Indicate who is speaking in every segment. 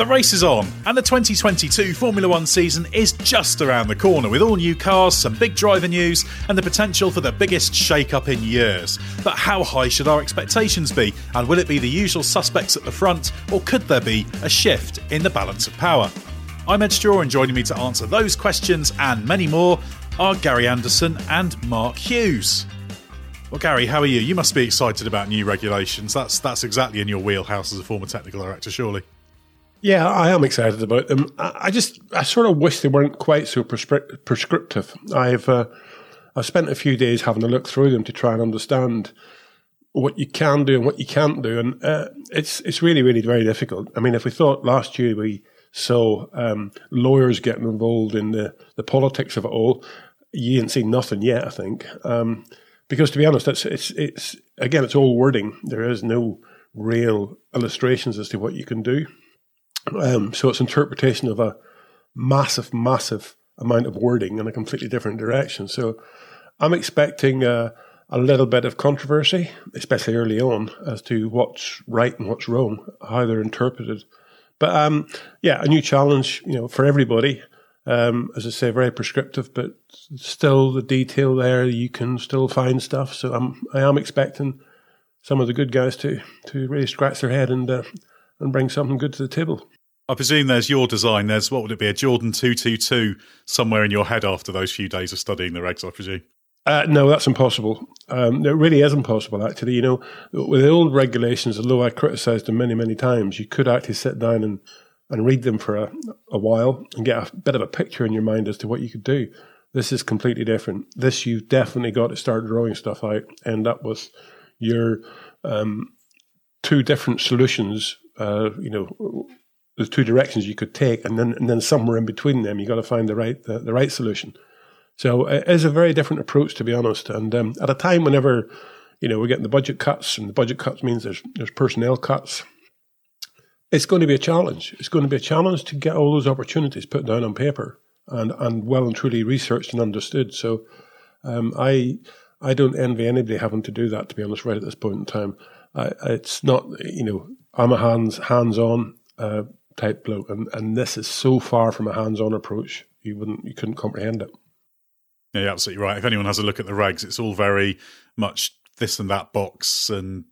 Speaker 1: The race is on, and the 2022 Formula One season is just around the corner with all new cars, some big driver news, and the potential for the biggest shake up in years. But how high should our expectations be? And will it be the usual suspects at the front, or could there be a shift in the balance of power? I'm Edd Straw, and joining me to answer those questions and many more are Gary Anderson and Mark Hughes. Well, Gary, how are you? You must be excited about new regulations. That's that's exactly in your wheelhouse as a former technical director, surely.
Speaker 2: Yeah, I am excited about them. I just, I sort of wish they weren't quite so prescrip- prescriptive. I've, uh, I've spent a few days having a look through them to try and understand what you can do and what you can't do, and uh, it's it's really really very difficult. I mean, if we thought last year we saw um, lawyers getting involved in the the politics of it all, you ain't seen nothing yet. I think um, because to be honest, it's it's it's again it's all wording. There is no real illustrations as to what you can do. Um, so it's interpretation of a massive, massive amount of wording in a completely different direction. So I'm expecting a little bit of controversy, especially early on, as to what's right and what's wrong, how they're interpreted. But um, yeah, a new challenge, you know, for everybody. Um, as I say, very prescriptive, but still the detail there. You can still find stuff. So I'm I am expecting some of the good guys to to really scratch their head and uh, and bring something good to the table.
Speaker 1: I presume there's your design. There's what would it be a Jordan two two two somewhere in your head after those few days of studying the regs. I presume.
Speaker 2: Uh, no, that's impossible. Um, it really is impossible, actually. You know, with the old regulations, although I criticised them many, many times, you could actually sit down and, and read them for a, a while and get a bit of a picture in your mind as to what you could do. This is completely different. This, you've definitely got to start drawing stuff out, end up with your um, two different solutions uh, you know, there's two directions you could take, and then and then somewhere in between them, you got to find the right the, the, right solution. So it is a very different approach, to be honest. And um, at a time whenever you know we're getting the budget cuts, and the budget cuts means there's there's personnel cuts. It's going to be a challenge. It's going to be a challenge to get all those opportunities put down on paper and and well and truly researched and understood. So um, I I don't envy anybody having to do that. To be honest, right at this point in time, it's not you know I'm a hands hands on uh, type bloke, and, and this is so far from a hands on approach. You wouldn't you couldn't comprehend it.
Speaker 1: Yeah, you're absolutely right. If anyone has a look at the regs, it's all very much this and that box and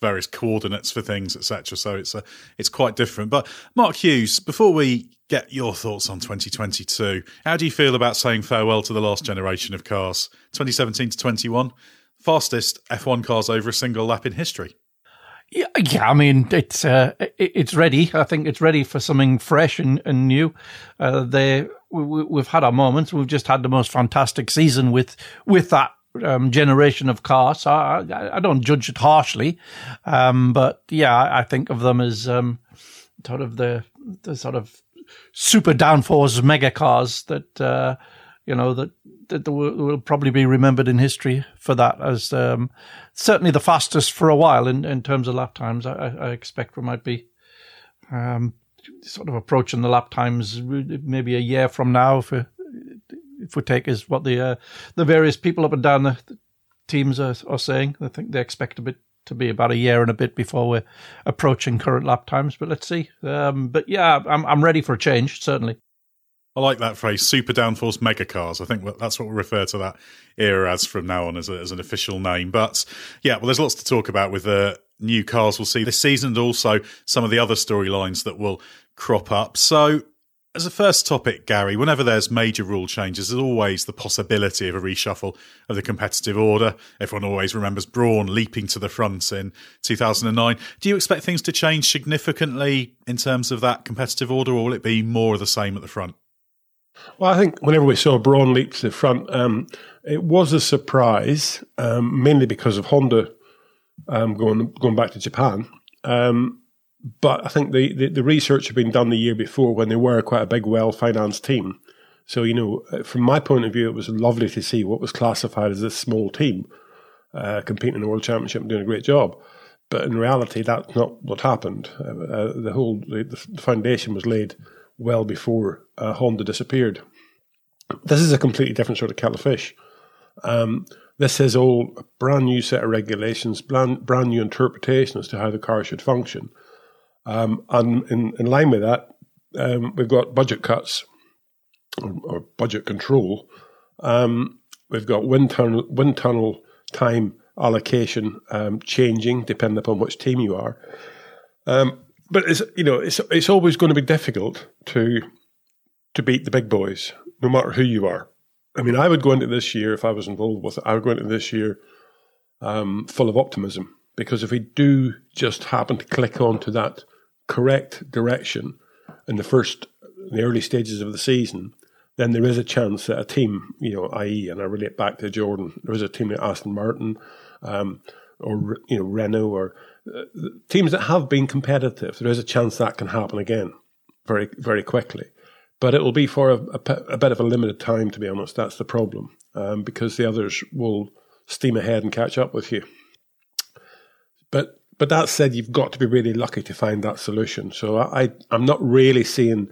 Speaker 1: various coordinates for things, etc. So it's a, it's quite different. But Mark Hughes, before we get your thoughts on 2022, how do you feel about saying farewell to the last generation of cars, 2017 to 21, fastest F1 cars over a single lap in history?
Speaker 3: Yeah, yeah. I mean, it's uh, it's ready. I think it's ready for something fresh and, and new. Uh, they we, have had our moments. We've just had the most fantastic season with with that um, generation of cars. So I, I, don't judge it harshly, um, but yeah, I think of them as um, sort of the the sort of super downforce mega cars that uh, you know that that will, probably be remembered in history for that as um, certainly the fastest for a while in, in terms of lap times. I, I expect we might be um, sort of approaching the lap times maybe a year from now if we, if we take as what the uh, the various people up and down the, the teams are, are, saying. I think they expect a bit to be about a year and a bit before we're approaching current lap times. But let's see. Um, but yeah, I'm I'm ready for a change certainly.
Speaker 1: I like that phrase, super downforce mega cars. I think that's what we'll refer to that era as from now on as, a, as an official name. But yeah, well, there's lots to talk about with the new cars we'll see this season and also some of the other storylines that will crop up. So as a first topic, Gary, whenever there's major rule changes, there's always the possibility of a reshuffle of the competitive order. Everyone always remembers Brawn leaping to the front in 2009. Do you expect things to change significantly in terms of that competitive order, or will it be more of the same at the front?
Speaker 2: Well, I think whenever we saw Brawn leap to the front, um, it was a surprise, um, mainly because of Honda um, going going back to Japan. Um, but I think the, the, the, research had been done the year before when they were quite a big, well financed team. So, you know, uh, from my point of view, it was lovely to see what was classified as a small team uh, competing in the World Championship and doing a great job. But in reality, that's not what happened. Uh, uh, the whole the, the, foundation was laid well before uh, Honda disappeared. This is a completely different sort of kettle of fish. Um, this is all a brand new set of regulations, brand, brand new interpretation as to how the car should function. Um, and in, in, line with that, um, we've got budget cuts or, or budget control. Um, we've got wind tunnel, wind tunnel time allocation um, changing depending upon which team you are. Um, but it's you know it's it's always going to be difficult to to beat the big boys, no matter who you are. I mean, I would go into this year if I was involved with it. I would go into this year um, full of optimism because if we do just happen to click onto that correct direction in the first, in the early stages of the season, then there is a chance that a team, you know, i.e., and I relate back to Jordan, there is a team at Aston Martin, um, or you know Renault, or uh, teams that have been competitive. There is a chance that can happen again, very very quickly, but it will be for a, a, a bit of a limited time. To be honest, that's the problem, um, because the others will steam ahead and catch up with you. But but that said, you've got to be really lucky to find that solution. So I, I'm not really seeing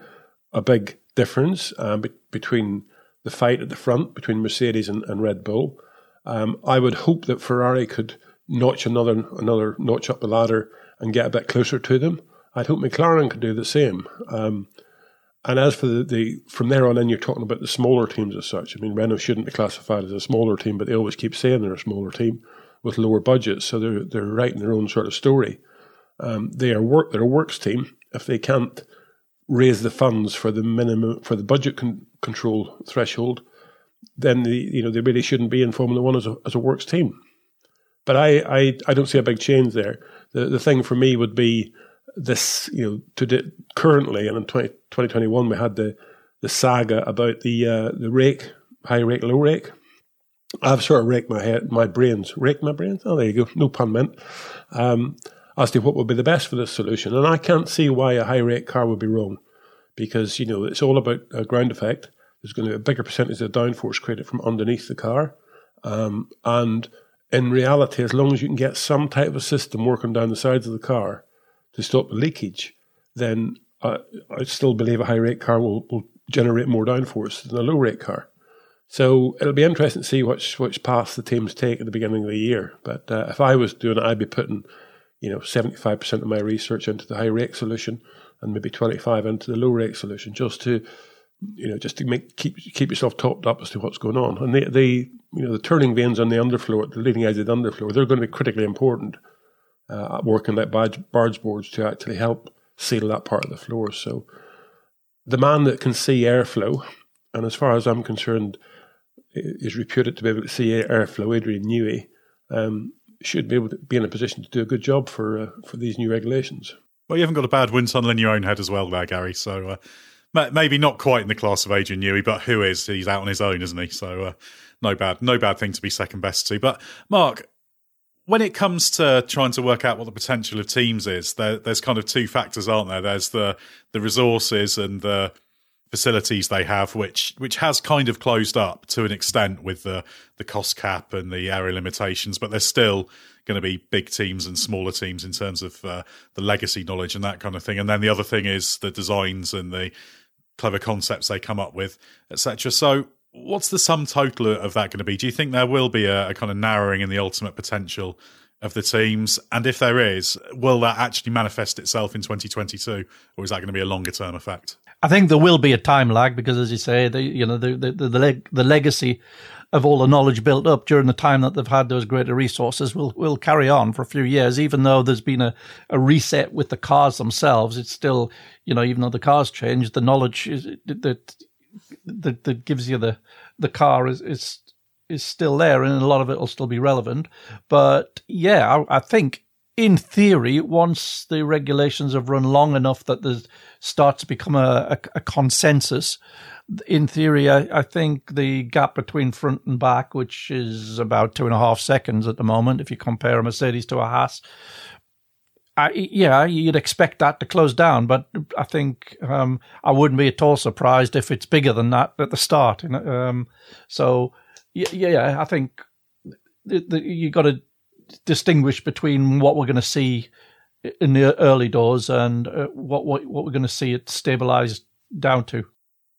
Speaker 2: a big difference um, be- between the fight at the front between Mercedes and, and Red Bull. Um, I would hope that Ferrari could notch another another notch up the ladder and get a bit closer to them. I'd hope McLaren could do the same. Um, and as for the, the, from there on in, you're talking about the smaller teams as such. I mean, Renault shouldn't be classified as a smaller team, but they always keep saying they're a smaller team with lower budgets, so they're they're writing their own sort of story. Um, they are work they're a works team. If they can't raise the funds for the minimum for the budget con- control threshold, then the you know they really shouldn't be in Formula One as a as a works team. But I I, I don't see a big change there. The the thing for me would be this you know to currently and in 20, 2021 we had the the saga about the uh, the rake high rake low rake I've sort of raked my head, my brains, raked my brains. Oh, there you go, no pun meant. Um, as to what would be the best for this solution, and I can't see why a high rake car would be wrong, because you know it's all about a ground effect. There's going to be a bigger percentage of downforce created from underneath the car, um, and in reality, as long as you can get some type of system working down the sides of the car to stop the leakage, then I, I still believe a high rake car will, will generate more downforce than a low rake car. So it'll be interesting to see which which path the teams take at the beginning of the year. But uh, if I was doing it, I'd be putting, you know, seventy five percent of my research into the high rake solution, and maybe twenty five into the low rake solution, just to, you know, just to make keep keep yourself topped up as to what's going on. And the the you know the turning vanes on the underfloor, the leading edge of the underfloor, they're going to be critically important uh, working like barge, barge boards to actually help seal that part of the floor. So the man that can see airflow, and as far as I'm concerned is reputed to be able to see airflow, Adrian Newey, um, should be able to be in a position to do a good job for uh, for these new regulations.
Speaker 1: Well, you haven't got a bad wind tunnel in your own head as well, there, Gary. So uh, maybe not quite in the class of Adrian Newey, but who is? He's out on his own, isn't he? So uh, no bad, no bad thing to be second best to. But Mark, when it comes to trying to work out what the potential of teams is, there, there's kind of two factors, aren't there? There's the the resources and the facilities they have, which which has kind of closed up to an extent with the the cost cap and the area limitations, but there's still going to be big teams and smaller teams in terms of uh, the legacy knowledge and that kind of thing. And then the other thing is the designs and the clever concepts they come up with, etc. So, what's the sum total of that going to be? Do you think there will be a, a kind of narrowing in the ultimate potential? Of the teams, and if there is, will that actually manifest itself in 2022, or is that going to be a longer term effect?
Speaker 3: I think there will be a time lag because, as you say, the you know the the the, the, leg, the legacy of all the knowledge built up during the time that they've had those greater resources will will carry on for a few years. Even though there's been a, a reset with the cars themselves, it's still you know even though the cars changed, the knowledge is, that that that gives you the the car is is is still there, and a lot of it will still be relevant. But yeah, I, I think in theory, once the regulations have run long enough that there starts to become a, a, a consensus, in theory, I, I, think the gap between front and back, which is about two and a half seconds at the moment, if you compare a Mercedes to a Haas, I, yeah, you'd expect that to close down, but I think um, I wouldn't be at all surprised if it's bigger than that at the start. Um, so, yeah, yeah, I think you've got to distinguish between what we're going to see in the early doors and uh, what, what what we're going to see it stabilize down to.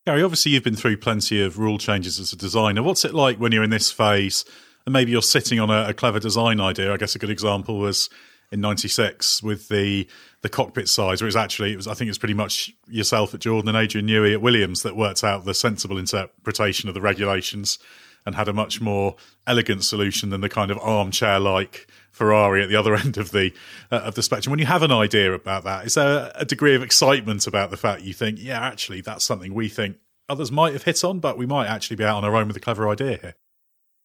Speaker 1: Gary, obviously you've been through plenty of rule changes as a designer. What's it like when you're in this phase and maybe you're sitting on a, a clever design idea? I guess a good example was in '96 with the the cockpit size, where it was actually it was I think it's pretty much yourself at Jordan and Adrian Newey at Williams that worked out the sensible interpretation of the regulations and had a much more elegant solution than the kind of armchair like Ferrari at the other end of the uh, of the spectrum. When you have an idea about that, is there a degree of excitement about the fact you think, yeah, actually, that's something we think others might have hit on, but we might actually be out on our own with a clever idea here?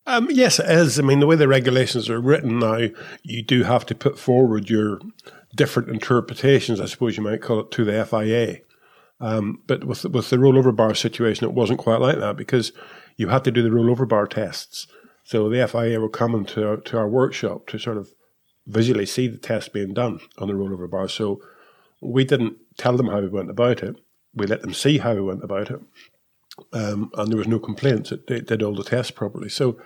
Speaker 2: Um, yes, it is. I mean, the way the regulations are written now, you do have to put forward your different interpretations, I suppose you might call it, to the FIA. Um, but with with the rollover bar situation, it wasn't quite like that because you had to do the rollover bar tests. So the FIA were coming to to our workshop to sort of visually see the test being done on the rollover bar. So we didn't tell them how we went about it. We let them see how we went about it, um, and there was no complaints. It, it, did all the tests properly. So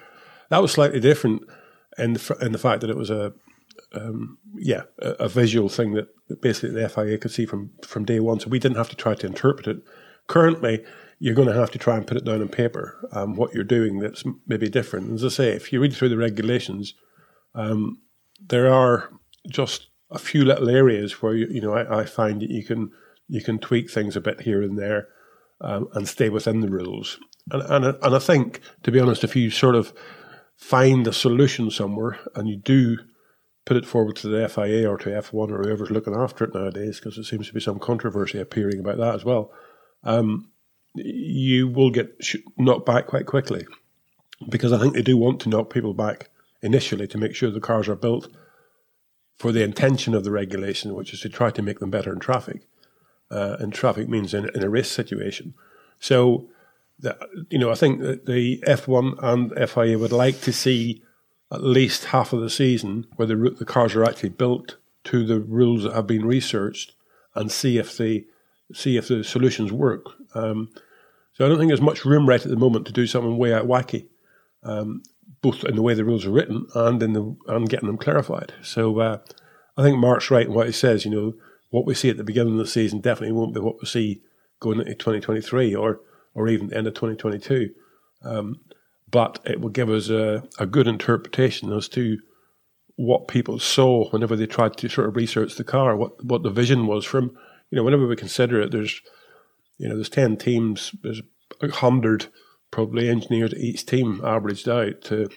Speaker 2: that was slightly different in the, in the fact that it was a um, yeah a, a, visual thing that, that basically the FIA could see from from day one. So we didn't have to try to interpret it. Currently, you're going to have to try and put it down on paper um, what you're doing that's maybe different. As I say, if you read through the regulations, um, there are just a few little areas where you, you know I, I, find that you can you can tweak things a bit here and there um, and stay within the rules. And, and and I think, to be honest, if you sort of find a solution somewhere and you do put it forward to the FIA or to F1 or whoever's looking after it nowadays, because there seems to be some controversy appearing about that as well. Um, you will get knocked back quite quickly because I think they do want to knock people back initially to make sure the cars are built for the intention of the regulation, which is to try to make them better in traffic. Uh, and traffic means in, in, a race situation. So, the, you know, I think that the F1 and FIA would like to see at least half of the season where the, the cars are actually built to the rules that have been researched and see if the see if the solutions work. Um, so I don't think there's much room right at the moment to do something way out wacky, um, both in the way the rules are written and in the and getting them clarified. So uh, I think Mark's right in what he says. You know, what we see at the beginning of the season definitely won't be what we see going into 2023 or or even the end of 2022. Um, but it will give us a, a good interpretation as to what people saw whenever they tried to sort of research the car, what what the vision was from. You know, whenever we consider it, there's you know, there's 10 teams, there's 100 probably engineers at each team averaged out to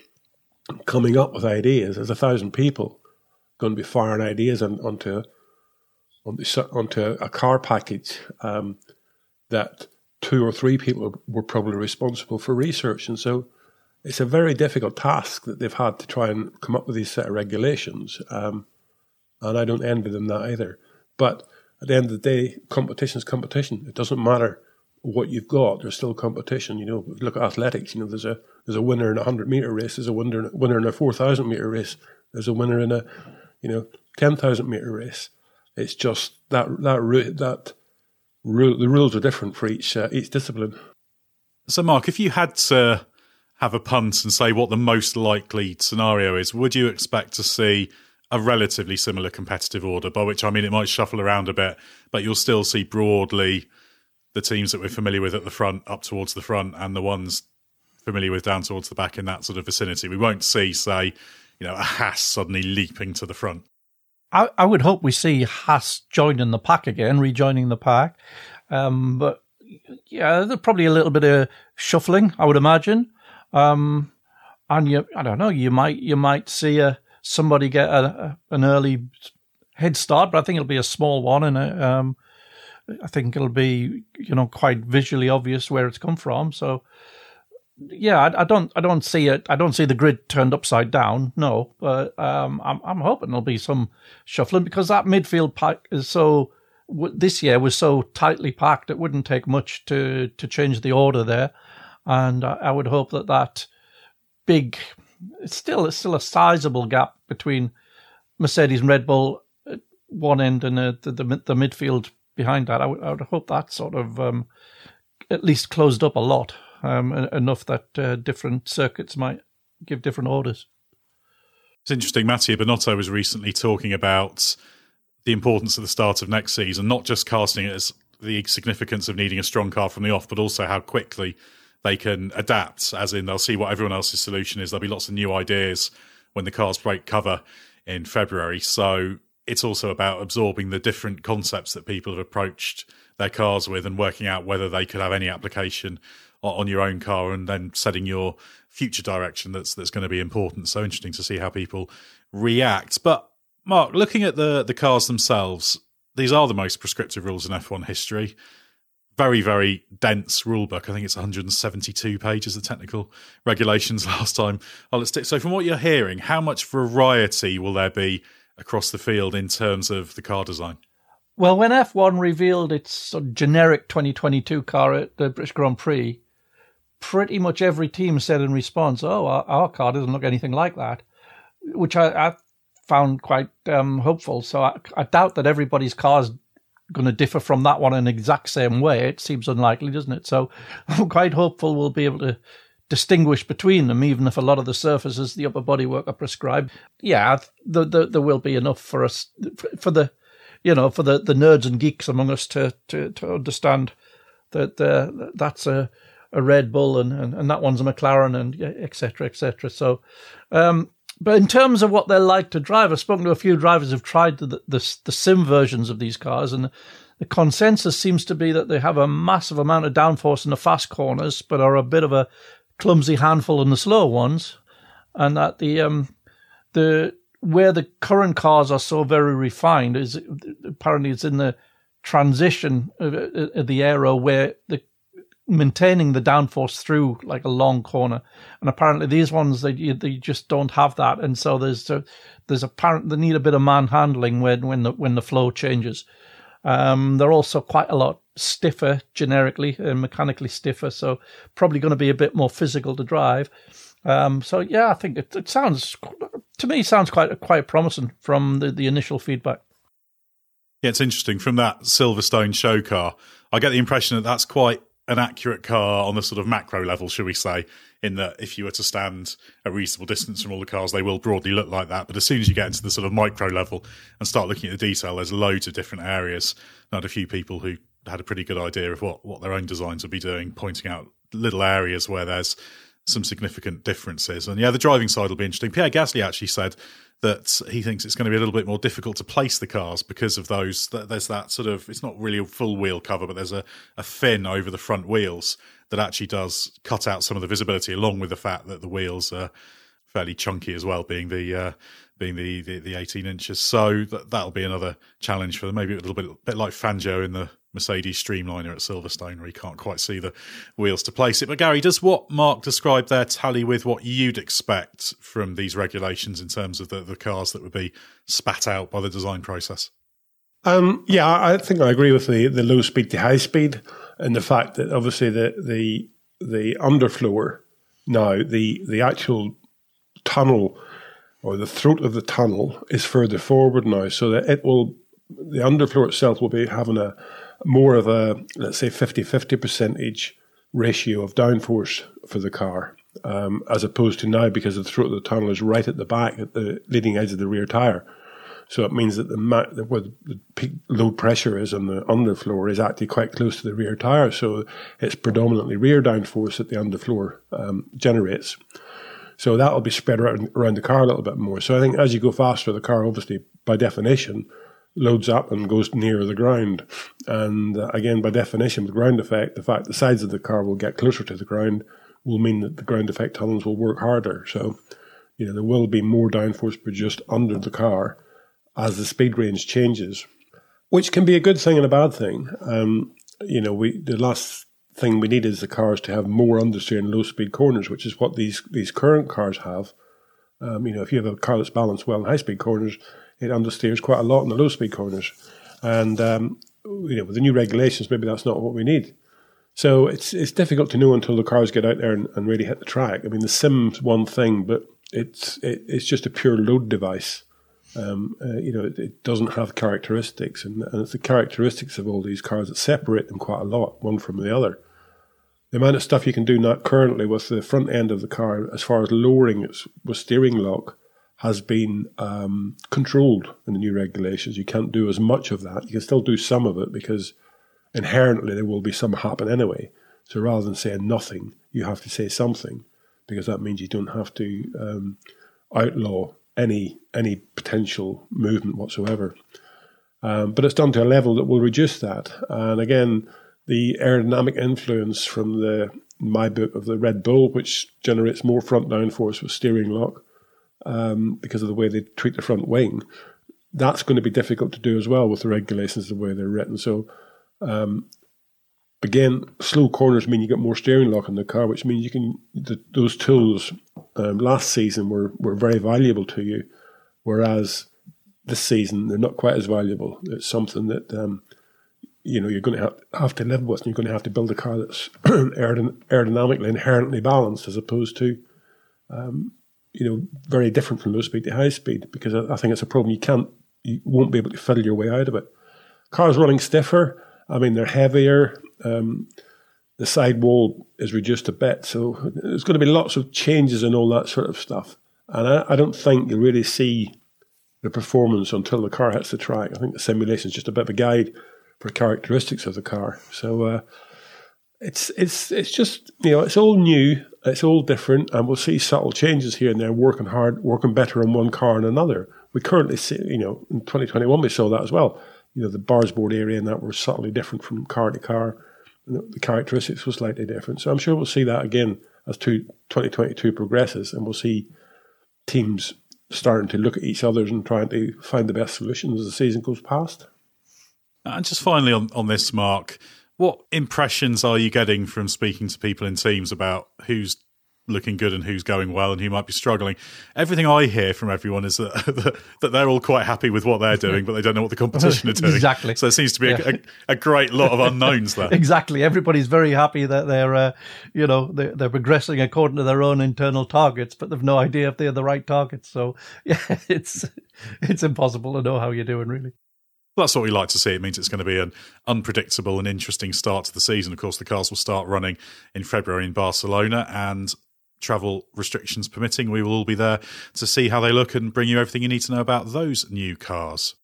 Speaker 2: coming up with ideas. There's a thousand people going to be firing ideas on, onto, onto, a car package um, that two or three people were probably responsible for research. And so it's a very difficult task that they've had to try and come up with these set of regulations. Um, and I don't envy them that either. But at the end of the day, competition is competition. It doesn't matter what you've got. There's still competition. You know, look at athletics. You know, there's a there's a winner in a hundred meter race. There's a winner winner in a four thousand meter race. There's a winner in a you know ten thousand meter race. It's just that that that. The rules are different for each uh, each discipline.
Speaker 1: So, Mark, if you had to have a punt and say what the most likely scenario is, would you expect to see a relatively similar competitive order, by which I mean it might shuffle around a bit, but you'll still see broadly the teams that we're familiar with at the front up towards the front and the ones familiar with down towards the back in that sort of vicinity. We won't see, say, you know, a Haas suddenly leaping to the front.
Speaker 3: I, I would hope we see Haas joining the pack again, rejoining the pack. Um, but yeah, there's probably a little bit of shuffling, I would imagine. Um, and you, I don't know, you might you might see a somebody get a, a, an early head start, but I think it'll be a small one, and um, I think it'll be you know quite visually obvious where it's come from. So yeah, I, I, don't I don't see it. I don't see the grid turned upside down. No, but um, I'm I'm hoping there'll be some shuffling because that midfield pack is so this year was so tightly packed. It wouldn't take much to to change the order there, and I, I would hope that that big it's still it's still a sizable gap between Mercedes and Red Bull at one end and uh, the, the, the midfield behind that. I would I would hope that sort of um, at least closed up a lot um, enough that uh, different circuits might give different orders.
Speaker 1: It's interesting. Mattia Binotto was recently talking about the importance of the start of next season, not just casting it as the significance of needing a strong car from the off, but also how quickly they can adapt, as in they'll see what everyone else's solution is. There'll be lots of new ideas when the cars break cover in February. So it's also about absorbing the different concepts that people have approached their cars with and working out whether they could have any application on your own car and then setting your future direction that's that's going to be important. So interesting to see how people react. But Mark, looking at the the cars themselves, these are the most prescriptive rules in F1 history. Very, very dense rule book. I think it's 172 pages of technical regulations last time. Oh, so, from what you're hearing, how much variety will there be across the field in terms of the car design?
Speaker 3: Well, when F1 revealed its generic 2022 car at the British Grand Prix, pretty much every team said in response, "Oh, our, our car doesn't look anything like that," which I, I found quite um, hopeful. So I, I, doubt that everybody's car is going to differ from that one in exact same way. It seems unlikely, doesn't it? So I'm quite hopeful we'll be able to distinguish between them, even if a lot of the surfaces, the upper bodywork are prescribed. Yeah, the, the, there will be enough for us for the, you know, for the, the nerds and geeks among us to to, to understand that uh, that's a a Red Bull and, and, and that one's a McLaren and etc. etc. So, um, but in terms of what they're like to drive, I've spoken to a few drivers who've tried the, the, the sim versions of these cars, and the consensus seems to be that they have a massive amount of downforce in the fast corners, but are a bit of a clumsy handful in the slow ones, and that the um, the where the current cars are so very refined is apparently it's in the transition of, of the era where the maintaining the downforce through like a long corner. And apparently these ones they they just don't have that, and so there's a, there's apparent they need a bit of manhandling when when the when the flow changes. Um, they're also quite a lot stiffer generically and mechanically stiffer, so probably going to be a bit more physical to drive. Um, so yeah, I think it, it sounds to me sounds quite quite promising from the, the initial feedback.
Speaker 1: Yeah, it's interesting from that Silverstone show car. I get the impression that that's quite an accurate car on the sort of macro level, should we say, in that if you were to stand a reasonable distance from all the cars, they will broadly look like that. But as soon as you get into the sort of micro level and start looking at the detail, there's loads of different areas. Not a few people who had a pretty good idea of what, what their own designs would be doing, pointing out little areas where there's some significant differences. And yeah, the driving side will be interesting. Pierre Gasly actually said that he thinks it's going to be a little bit more difficult to place the cars because of those. There's that sort of it's not really a full wheel cover, but there's a, a fin over the front wheels that actually does cut out some of the visibility, along with the fact that the wheels are fairly chunky as well, being the uh, being the, the, the 18 inches. So that, that'll be another challenge for them. Maybe a little bit bit like Fangio in the Mercedes Streamliner at Silverstone, where you can't quite see the wheels to place it. But Gary, does what Mark described there tally with what you'd expect from these regulations in terms of the, the cars that would be spat out by the design process?
Speaker 2: Um, yeah, I think I agree with the, the low speed to high speed and the fact that obviously the the the underfloor now the the actual tunnel or the throat of the tunnel is further forward now, so that it will the underfloor itself will be having a more of a, let's say, 50 50 percentage ratio of downforce for the car, um, as opposed to now because the throat of the tunnel is right at the back, at the leading edge of the rear tyre. So it means that the where the peak load pressure is on the underfloor is actually quite close to the rear tyre. So it's predominantly rear downforce that the underfloor um, generates. So that'll be spread around, around the car a little bit more. So I think as you go faster, the car obviously by definition loads up and goes nearer the ground. And uh, again, by definition, the ground effect, the fact the sides of the car will get closer to the ground will mean that the ground effect tunnels will work harder. So, you know, there will be more downforce produced under the car as the speed range changes, which can be a good thing and a bad thing. Um, you know, we the last thing we need is the cars to have more understeer in low speed corners, which is what these these current cars have. Um, you know, if you have a car that's balanced well in high speed corners, it understeers quite a lot in the low speed corners. And um, you know, with the new regulations, maybe that's not what we need. So it's it's difficult to know until the cars get out there and, and really hit the track. I mean, the sim's one thing, but it's it, it's just a pure load device. Um, uh, you know, it, it, doesn't have characteristics, and, and, it's the characteristics of all these cars that separate them quite a lot, one from the other. The amount of stuff you can do now currently with the front end of the car, as far as lowering its with steering lock, has been um, controlled in the new regulations. You can't do as much of that. You can still do some of it because inherently there will be some happen anyway. So rather than saying nothing, you have to say something because that means you don't have to um, outlaw any any potential movement whatsoever. Um, but it's done to a level that will reduce that. And again, the aerodynamic influence from the my book of the Red Bull, which generates more front downforce with steering lock um, because of the way they treat the front wing, that's going to be difficult to do as well with the regulations the way they're written. So um, again, slow corners mean you get more steering lock in the car, which means you can the, those tools um, last season were were very valuable to you, whereas this season they're not quite as valuable. It's something that um, you know you're going to have, to live with, and you're going to have to build a car that's aerodynamically inherently balanced, as opposed to um, you know very different from low speed to high speed. Because I, I think it's a problem you can't you won't be able to fiddle your way out of it. Cars running stiffer. I mean, they're heavier. Um, the sidewall is reduced a bit, so there's going to be lots of changes and all that sort of stuff. And I, I don't think you'll really see the performance until the car hits the track. I think the simulation is just a bit of a guide for characteristics of the car. So uh, it's it's it's just you know it's all new, it's all different, and we'll see subtle changes here and there, working hard, working better on one car and another. We currently see, you know, in 2021 we saw that as well you know, the barge board area and that were subtly different from car to car. The characteristics were slightly different. So I'm sure we'll see that again as 2022 progresses and we'll see teams starting to look at each other's and trying to find the best solutions as the season goes past.
Speaker 1: And just finally on, on this, Mark, what impressions are you getting from speaking to people in teams about who's looking good and who's going well and who might be struggling. Everything I hear from everyone is that that they're all quite happy with what they're doing, but they don't know what the competition are doing.
Speaker 3: exactly.
Speaker 1: So it seems to be yeah. a, a, great lot of unknowns there.
Speaker 3: exactly. Everybody's very happy that they're, uh, you know, they're, they're, progressing according to their own internal targets, but they've no idea if they're the right targets. So yeah, it's it's impossible to know how you're doing really.
Speaker 1: That's what we like to see. It means it's going to be an unpredictable and interesting start to the season. Of course, the cars will start running in February in Barcelona, and travel restrictions permitting, we will all be there to see how they look and bring you everything you need to know about those new cars.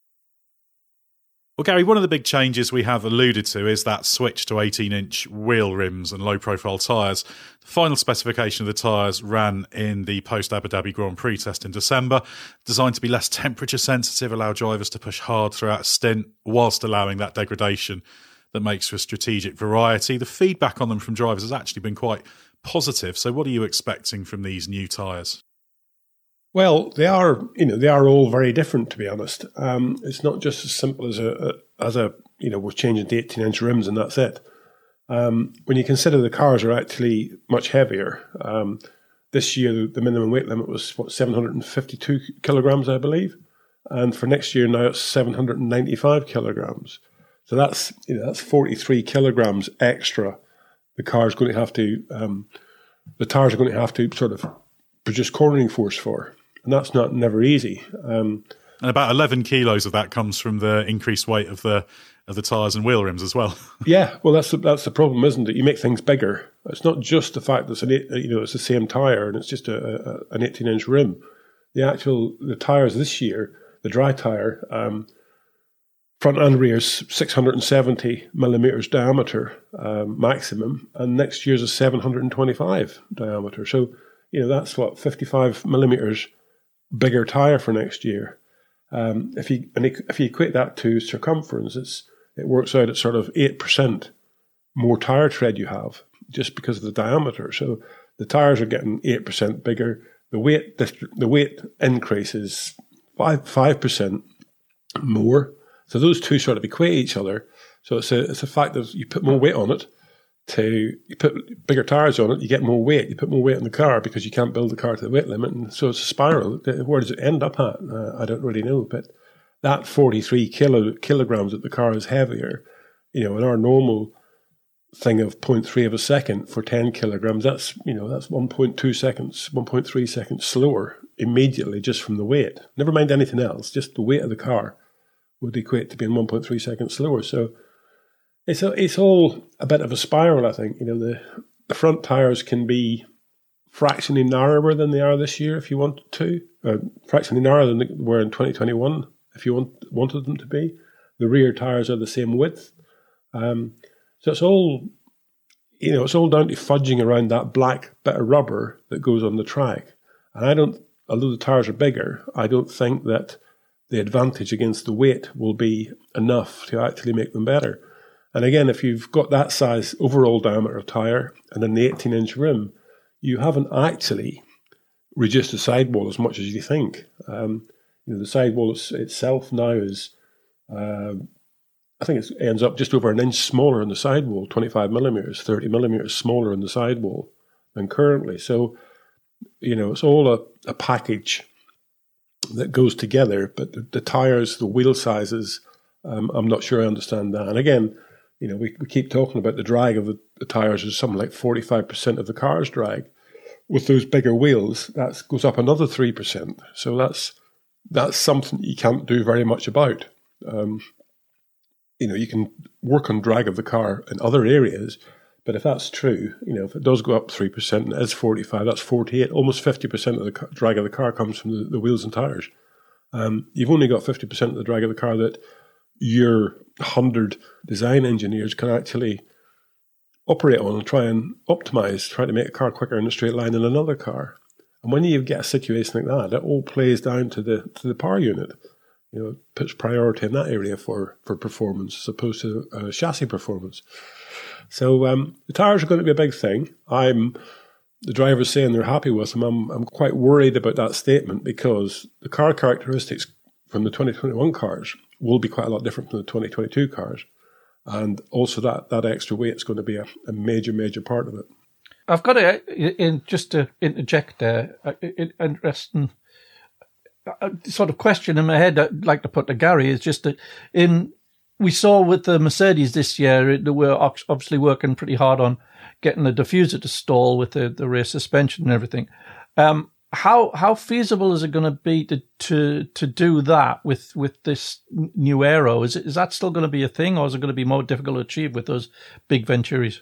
Speaker 1: Well, Gary, one of the big changes we have alluded to is that switch to 18 inch wheel rims and low profile tyres. The final specification of the tyres ran in the post Abu Dhabi Grand Prix test in December, designed to be less temperature sensitive, allow drivers to push hard throughout a stint whilst allowing that degradation that makes for strategic variety. The feedback on them from drivers has actually been quite positive. So, what are you expecting from these new tyres?
Speaker 2: Well, they are, you know, they are all very different. To be honest, um, it's not just as simple as a, a, as a, you know, we're changing the 18 inch rims and that's it. Um, when you consider the cars are actually much heavier, um, this year the minimum weight limit was what 752 kilograms, I believe, and for next year now it's 795 kilograms. So that's you know that's 43 kilograms extra the car is going to have to, um, the tires are going to have to sort of produce cornering force for, and that's not never easy. Um,
Speaker 1: and about eleven kilos of that comes from the increased weight of the of the tires and wheel rims as well.
Speaker 2: yeah, well, that's the, that's the problem, isn't it? You make things bigger. It's not just the fact that it's an you know it's the same tire and it's just a, a an eighteen inch rim. The actual the tires this year, the dry tire, um, front and rear is 670 millimeters diameter um, maximum, and next year's is 725 diameter. So, you know, that's what 55 millimeters bigger tire for next year. Um, if you and if you equate that to circumference, it's it works out at sort of eight percent more tire tread you have just because of the diameter. So the tires are getting eight percent bigger. The weight the, the weight increase is five five percent more. So those two sort of equate each other. So it's a it's a fact that you put more weight on it. To you put bigger tires on it, you get more weight. You put more weight on the car because you can't build the car to the weight limit, and so it's a spiral. Where does it end up at? Uh, I don't really know, but that forty three kilo kilograms that the car is heavier, you know, in our normal thing of 0.3 of a second for 10 kilograms, that's, you know, that's 1.2 seconds, 1.3 seconds slower immediately just from the weight. Never mind anything else, just the weight of the car would equate to being 1.3 seconds slower. So it's a, it's all a bit of a spiral, I think. You know, the, the front tires can be fractionally narrower than they are this year if you wanted to, uh, fractionally narrower than they were in 2021 if you want, wanted them to be. The rear tires are the same width. Um, so it's all, you know, it's all down to fudging around that black bit of rubber that goes on the track. And I don't, although the tires are bigger, I don't think that the advantage against the weight will be enough to actually make them better. And again, if you've got that size overall diameter of tyre and then the 18 inch rim, you haven't actually reduced the sidewall as much as you think. Um, you know, the sidewall itself now is uh, I think it ends up just over an inch smaller in the sidewall, 25 millimeters, 30 millimeters smaller in the sidewall than currently. So, you know, it's all a, a package that goes together, but the, the tires, the wheel sizes, um, I'm not sure I understand that. And again, you know, we, we keep talking about the drag of the, the tires is something like 45% of the car's drag. With those bigger wheels, that goes up another 3%. So that's that's something you can't do very much about. Um, you know, you can work on drag of the car in other areas, but if that's true, you know, if it does go up 3% and it is 45, that's 48, almost 50% of the drag of the car comes from the, the wheels and tyres. Um, you've only got 50% of the drag of the car that your 100 design engineers can actually operate on and try and optimize, try to make a car quicker in a straight line than another car. And when you get a situation like that, it all plays down to the to the power unit you know, puts priority in that area for, for performance as opposed to uh, chassis performance. So um, the tires are going to be a big thing. I'm the drivers saying they're happy with them. I'm I'm quite worried about that statement because the car characteristics from the 2021 cars will be quite a lot different from the 2022 cars, and also that that extra weight is going to be a, a major major part of it.
Speaker 3: I've got to in, just to interject there. Uh, interesting sort of question in my head I'd like to put to Gary is just that in we saw with the Mercedes this year they were obviously working pretty hard on getting the diffuser to stall with the, the rear suspension and everything. Um, how how feasible is it going to be to to to do that with with this new aero? Is it, is that still going to be a thing, or is it going to be more difficult to achieve with those big Venturis?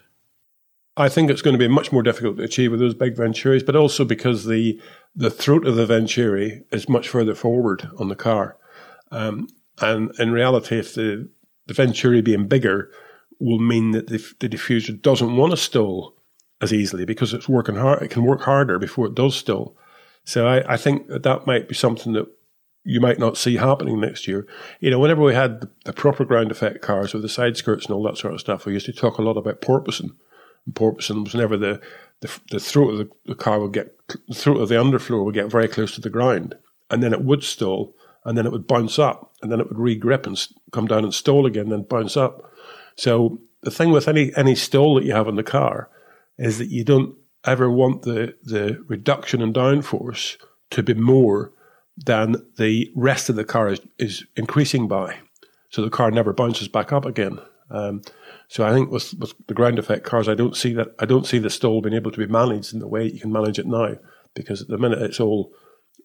Speaker 2: I think it's going to be much more difficult to achieve with those big Venturis, but also because the the throat of the Venturi is much further forward on the car. Um, and in reality, if the, the Venturi being bigger will mean that the, the diffuser doesn't want to stall as easily because it's working hard. It can work harder before it does stall. So I, I think that that might be something that you might not see happening next year. You know, whenever we had the, the proper ground effect cars with the side skirts and all that sort of stuff, we used to talk a lot about porpoising. And porpoising was whenever the the, the throat of the, the car would get, the throat of the underfloor would get very close to the ground, and then it would stall, and then it would bounce up, and then it would regrip and come down and stall again, then bounce up. So the thing with any any stall that you have in the car is that you don't ever want the the reduction in downforce to be more than the rest of the car is, is increasing by. So the car never bounces back up again. Um, so I think with, with the ground effect cars, I don't see that. I don't see the stall being able to be managed in the way you can manage it now, because at the minute it's all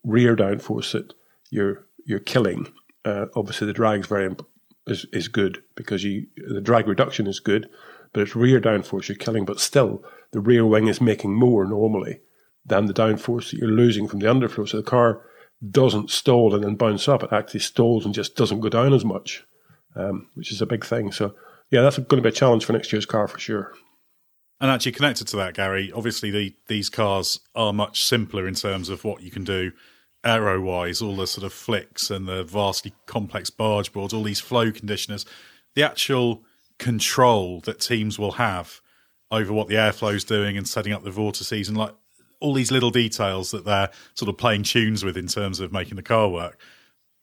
Speaker 2: rear downforce that you're you're killing. Uh, obviously, the drag is very is is good because you the drag reduction is good, but it's rear downforce you're killing. But still, the rear wing is making more normally than the downforce that you're losing from the underfloor. So the car doesn't stall and then bounce up. It actually stalls and just doesn't go down as much, um, which is a big thing. So yeah, that's going to be a challenge for next year's car for sure.
Speaker 1: And actually, connected to that, Gary, obviously the, these cars are much simpler in terms of what you can do aero wise, all the sort of flicks and the vastly complex barge boards, all these flow conditioners, the actual control that teams will have over what the airflow is doing and setting up the vortices and like all these little details that they're sort of playing tunes with in terms of making the car work.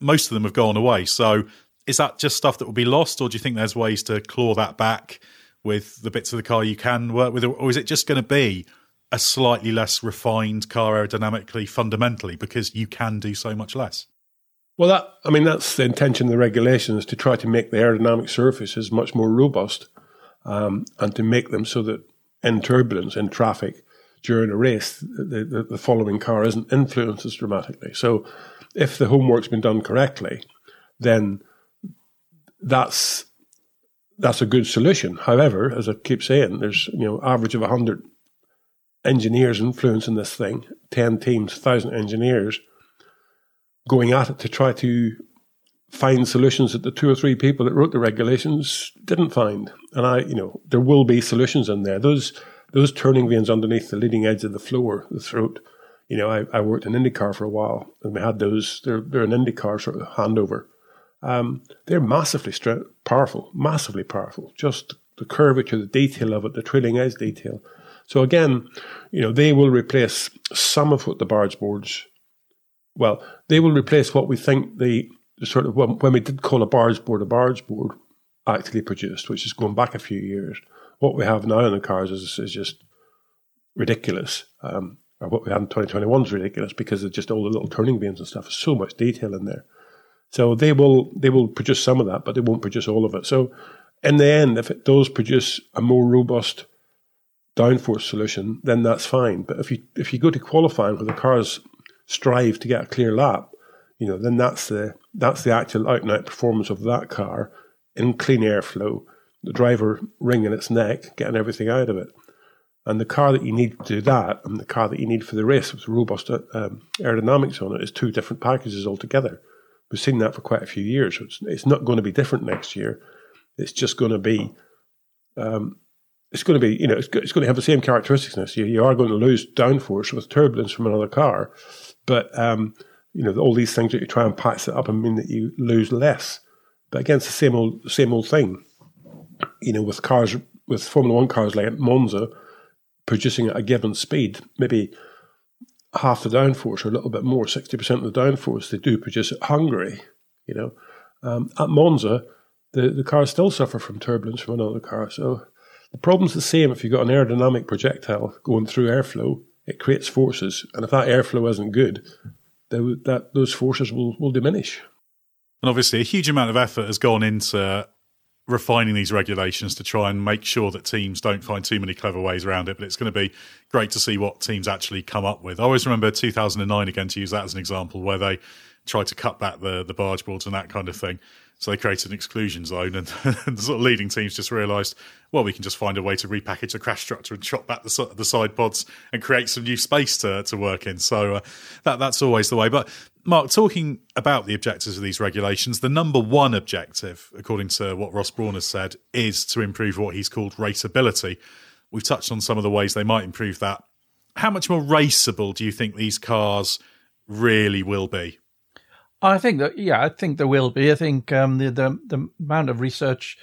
Speaker 1: Most of them have gone away. So is that just stuff that will be lost, or do you think there's ways to claw that back with the bits of the car you can work with, or is it just going to be a slightly less refined car aerodynamically fundamentally because you can do so much less?
Speaker 2: Well, that I mean that's the intention of the regulations to try to make the aerodynamic surfaces much more robust um, and to make them so that in turbulence in traffic during a race, the, the, the following car isn't influenced as dramatically. So, if the homework's been done correctly, then that's that's a good solution. However, as I keep saying, there's you know average of hundred engineers influencing this thing, ten teams, thousand engineers going at it to try to find solutions that the two or three people that wrote the regulations didn't find. And I, you know, there will be solutions in there. Those those turning vanes underneath the leading edge of the floor, the throat. You know, I, I worked in IndyCar for a while, and we had those. They're they're an IndyCar sort of handover. Um, they're massively powerful, massively powerful. Just the curvature, the detail of it, the trailing edge detail. So again, you know, they will replace some of what the barge boards. Well, they will replace what we think the sort of when, when we did call a barge board a barge board actually produced, which is going back a few years what we have now in the cars is, is just ridiculous. Um, or what we had in 2021 is ridiculous because of just all the little turning vanes and stuff. There's so much detail in there. So they will they will produce some of that, but they won't produce all of it. So in the end, if it does produce a more robust downforce solution, then that's fine. But if you if you go to qualifying where the cars strive to get a clear lap, you know, then that's the that's the actual out and out performance of that car in clean airflow the driver wringing its neck, getting everything out of it. And the car that you need to do that and the car that you need for the race with robust um, aerodynamics on it is two different packages altogether. We've seen that for quite a few years. It's, it's not going to be different next year. It's just going to be, um, it's going to be, you know, it's, it's, going to have the same characteristics. You, you are going to lose downforce with turbulence from another car, but um, you know all these things that you try and patch it up and mean that you lose less. But again, it's the same old, same old thing you know, with cars, with Formula One cars like Monza, producing at a given speed, maybe half the downforce or a little bit more, 60% of the downforce they do produce at Hungary, you know. Um, at Monza, the, the cars still suffer from turbulence from another car. So the problem's the same if you've got an aerodynamic projectile going through airflow, it creates forces. And if that airflow isn't good, that those forces will, will diminish.
Speaker 1: And obviously, a huge amount of effort has gone into refining these regulations to try and make sure that teams don't find too many clever ways around it. But it's going to be great to see what teams actually come up with. I always remember 2009 again to use that as an example where they tried to cut back the the barge boards and that kind of thing. So they created an exclusion zone, and, and the sort of leading teams just realised, well, we can just find a way to repackage the crash structure and chop back the, the side pods and create some new space to to work in. So uh, that that's always the way. But Mark, talking about the objectives of these regulations, the number one objective, according to what Ross Brawn has said, is to improve what he's called raceability. We've touched on some of the ways they might improve that. How much more raceable do you think these cars really will be?
Speaker 3: I think that yeah, I think there will be. I think um, the, the the amount of research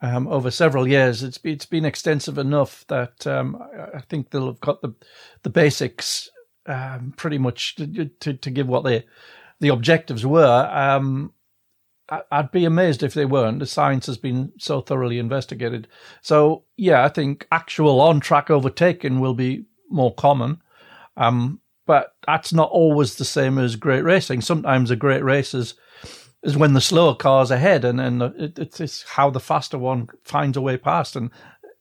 Speaker 3: um, over several years it's it's been extensive enough that um, I think they'll have got the the basics um, pretty much to, to, to give what the the objectives were. Um, I'd be amazed if they weren't. The science has been so thoroughly investigated. So yeah, I think actual on track overtaking will be more common. Um, but that's not always the same as great racing. Sometimes a great race is is when the slower car's ahead, and and it, it's how the faster one finds a way past, and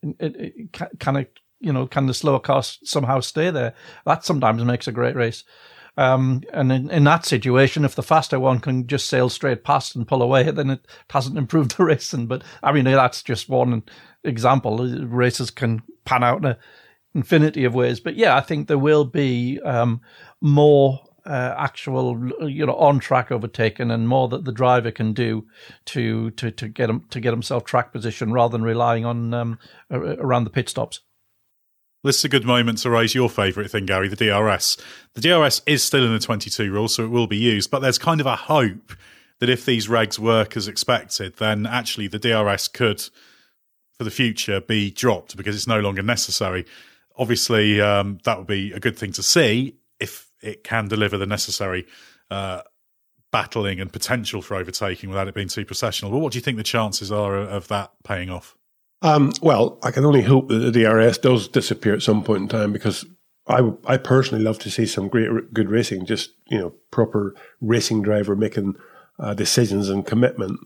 Speaker 3: it, it kind of you know can the slower car somehow stay there? That sometimes makes a great race. Um, and in, in that situation, if the faster one can just sail straight past and pull away, then it hasn't improved the racing. But I mean, that's just one example. Races can pan out in a infinity of ways. But yeah, I think there will be um, more uh, actual, you know, on track overtaken and more that the driver can do to to to get him to get himself track position rather than relying on um, around the pit stops.
Speaker 1: This is a good moment to raise your favourite thing, Gary, the DRS. The DRS is still in the 22 rule, so it will be used, but there's kind of a hope that if these regs work as expected, then actually the DRS could, for the future, be dropped because it's no longer necessary. Obviously, um, that would be a good thing to see if it can deliver the necessary uh, battling and potential for overtaking without it being too processional. But what do you think the chances are of that paying off?
Speaker 2: Um, well, I can only hope that the DRS does disappear at some point in time because I, I personally love to see some great, good racing, just, you know, proper racing driver making uh, decisions and commitment.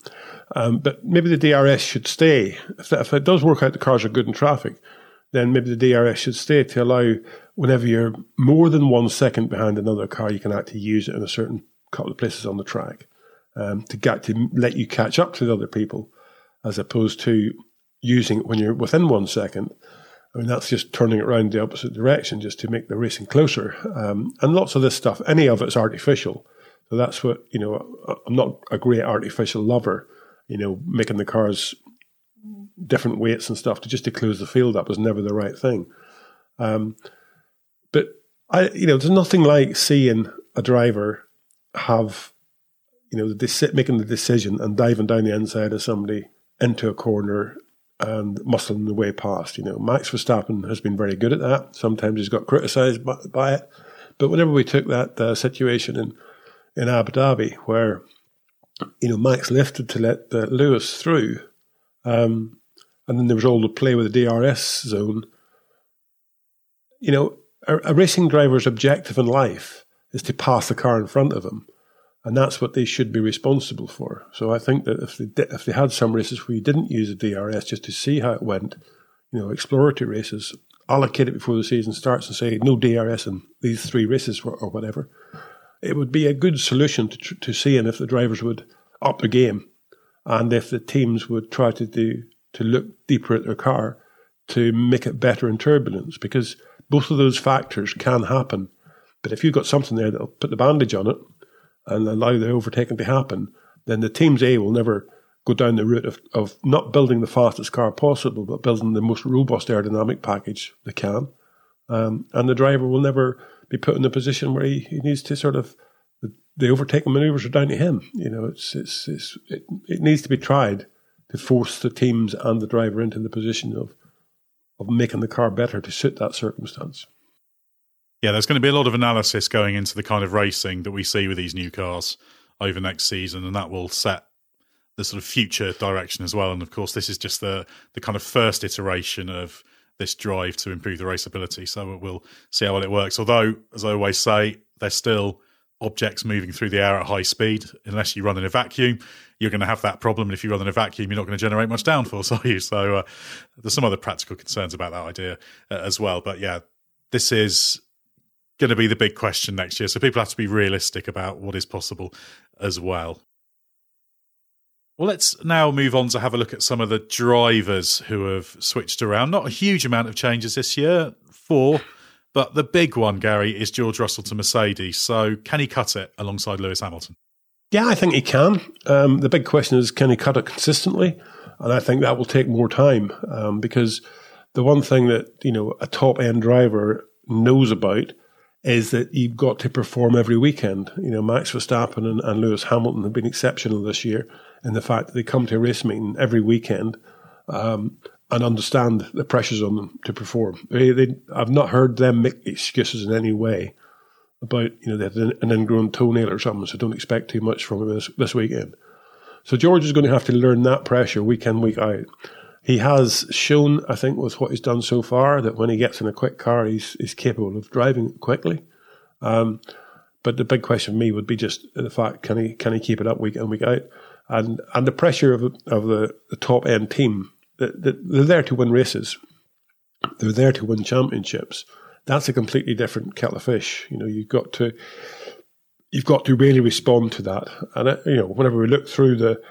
Speaker 2: Um, but maybe the DRS should stay. If, if it does work out, the cars are good in traffic, then maybe the DRS should stay to allow whenever you're more than one second behind another car, you can actually use it in a certain couple of places on the track um, to get to let you catch up to the other people, as opposed to using it when you're within one second. I mean, that's just turning it around the opposite direction just to make the racing closer. Um, and lots of this stuff, any of it's artificial. So that's what, you know, I'm not a great artificial lover, you know, making the cars different weights and stuff to just to close the field up was never the right thing. Um, but I, you know, there's nothing like seeing a driver have, you know, making the decision and diving down the inside of somebody into a corner and muscling the way past. You know, Max Verstappen has been very good at that. Sometimes he's got criticised by, by, it, but whenever we took that uh, situation in in Abu Dhabi, where you know Max lifted to let uh, Lewis through, um, and then there was all the play with the DRS zone. You know, a, a racing driver's objective in life is to pass the car in front of him and that's what they should be responsible for. So I think that if they if they had some races where you didn't use a DRS just to see how it went, you know, exploratory races, allocate it before the season starts and say no DRS in these three races or, or whatever, it would be a good solution to to seeing if the drivers would up the game, and if the teams would try to do to look deeper at their car to make it better in turbulence because both of those factors can happen. But if you've got something there that'll put the bandage on it and allow the overtaking to happen, then the teams A will never go down the route of, of not building the fastest car possible, but building the most robust aerodynamic package they can. Um, and the driver will never be put in a position where he, he needs to sort of the, the overtaking maneuvers are down to him. You know, it's it's, it's it, it needs to be tried to force the teams and the driver into the position of of making the car better to suit that circumstance.
Speaker 1: Yeah, there's going to be a lot of analysis going into the kind of racing that we see with these new cars over next season, and that will set the sort of future direction as well. And of course, this is just the the kind of first iteration of this drive to improve the raceability. So we'll see how well it works. Although, as I always say, there's still objects moving through the air at high speed. Unless you run in a vacuum, you're going to have that problem. And if you run in a vacuum, you're not going to generate much downforce, are you? So uh, there's some other practical concerns about that idea uh, as well. But yeah, this is going to be the big question next year. So people have to be realistic about what is possible as well. Well, let's now move on to have a look at some of the drivers who have switched around. Not a huge amount of changes this year, four, but the big one, Gary, is George Russell to Mercedes. So can he cut it alongside Lewis Hamilton?
Speaker 2: Yeah, I think he can. Um, the big question is, can he cut it consistently? And I think that will take more time um, because the one thing that you know a top end driver knows about is that you've got to perform every weekend. You know, Max Verstappen and, and Lewis Hamilton have been exceptional this year in the fact that they come to a race meeting every weekend um, and understand the pressures on them to perform. They, they, I've not heard them make excuses in any way about you know they have an ingrown toenail or something, so don't expect too much from him this, this weekend. So George is going to have to learn that pressure week in week out. He has shown, I think, with what he's done so far, that when he gets in a quick car, he's, he's capable of driving quickly. Um, but the big question for me would be just the fact can he can he keep it up week in week out, and and the pressure of of the, the top end team. They're there to win races. They're there to win championships. That's a completely different kettle of fish. You know, you've got to you've got to really respond to that. And uh, you know, whenever we look through the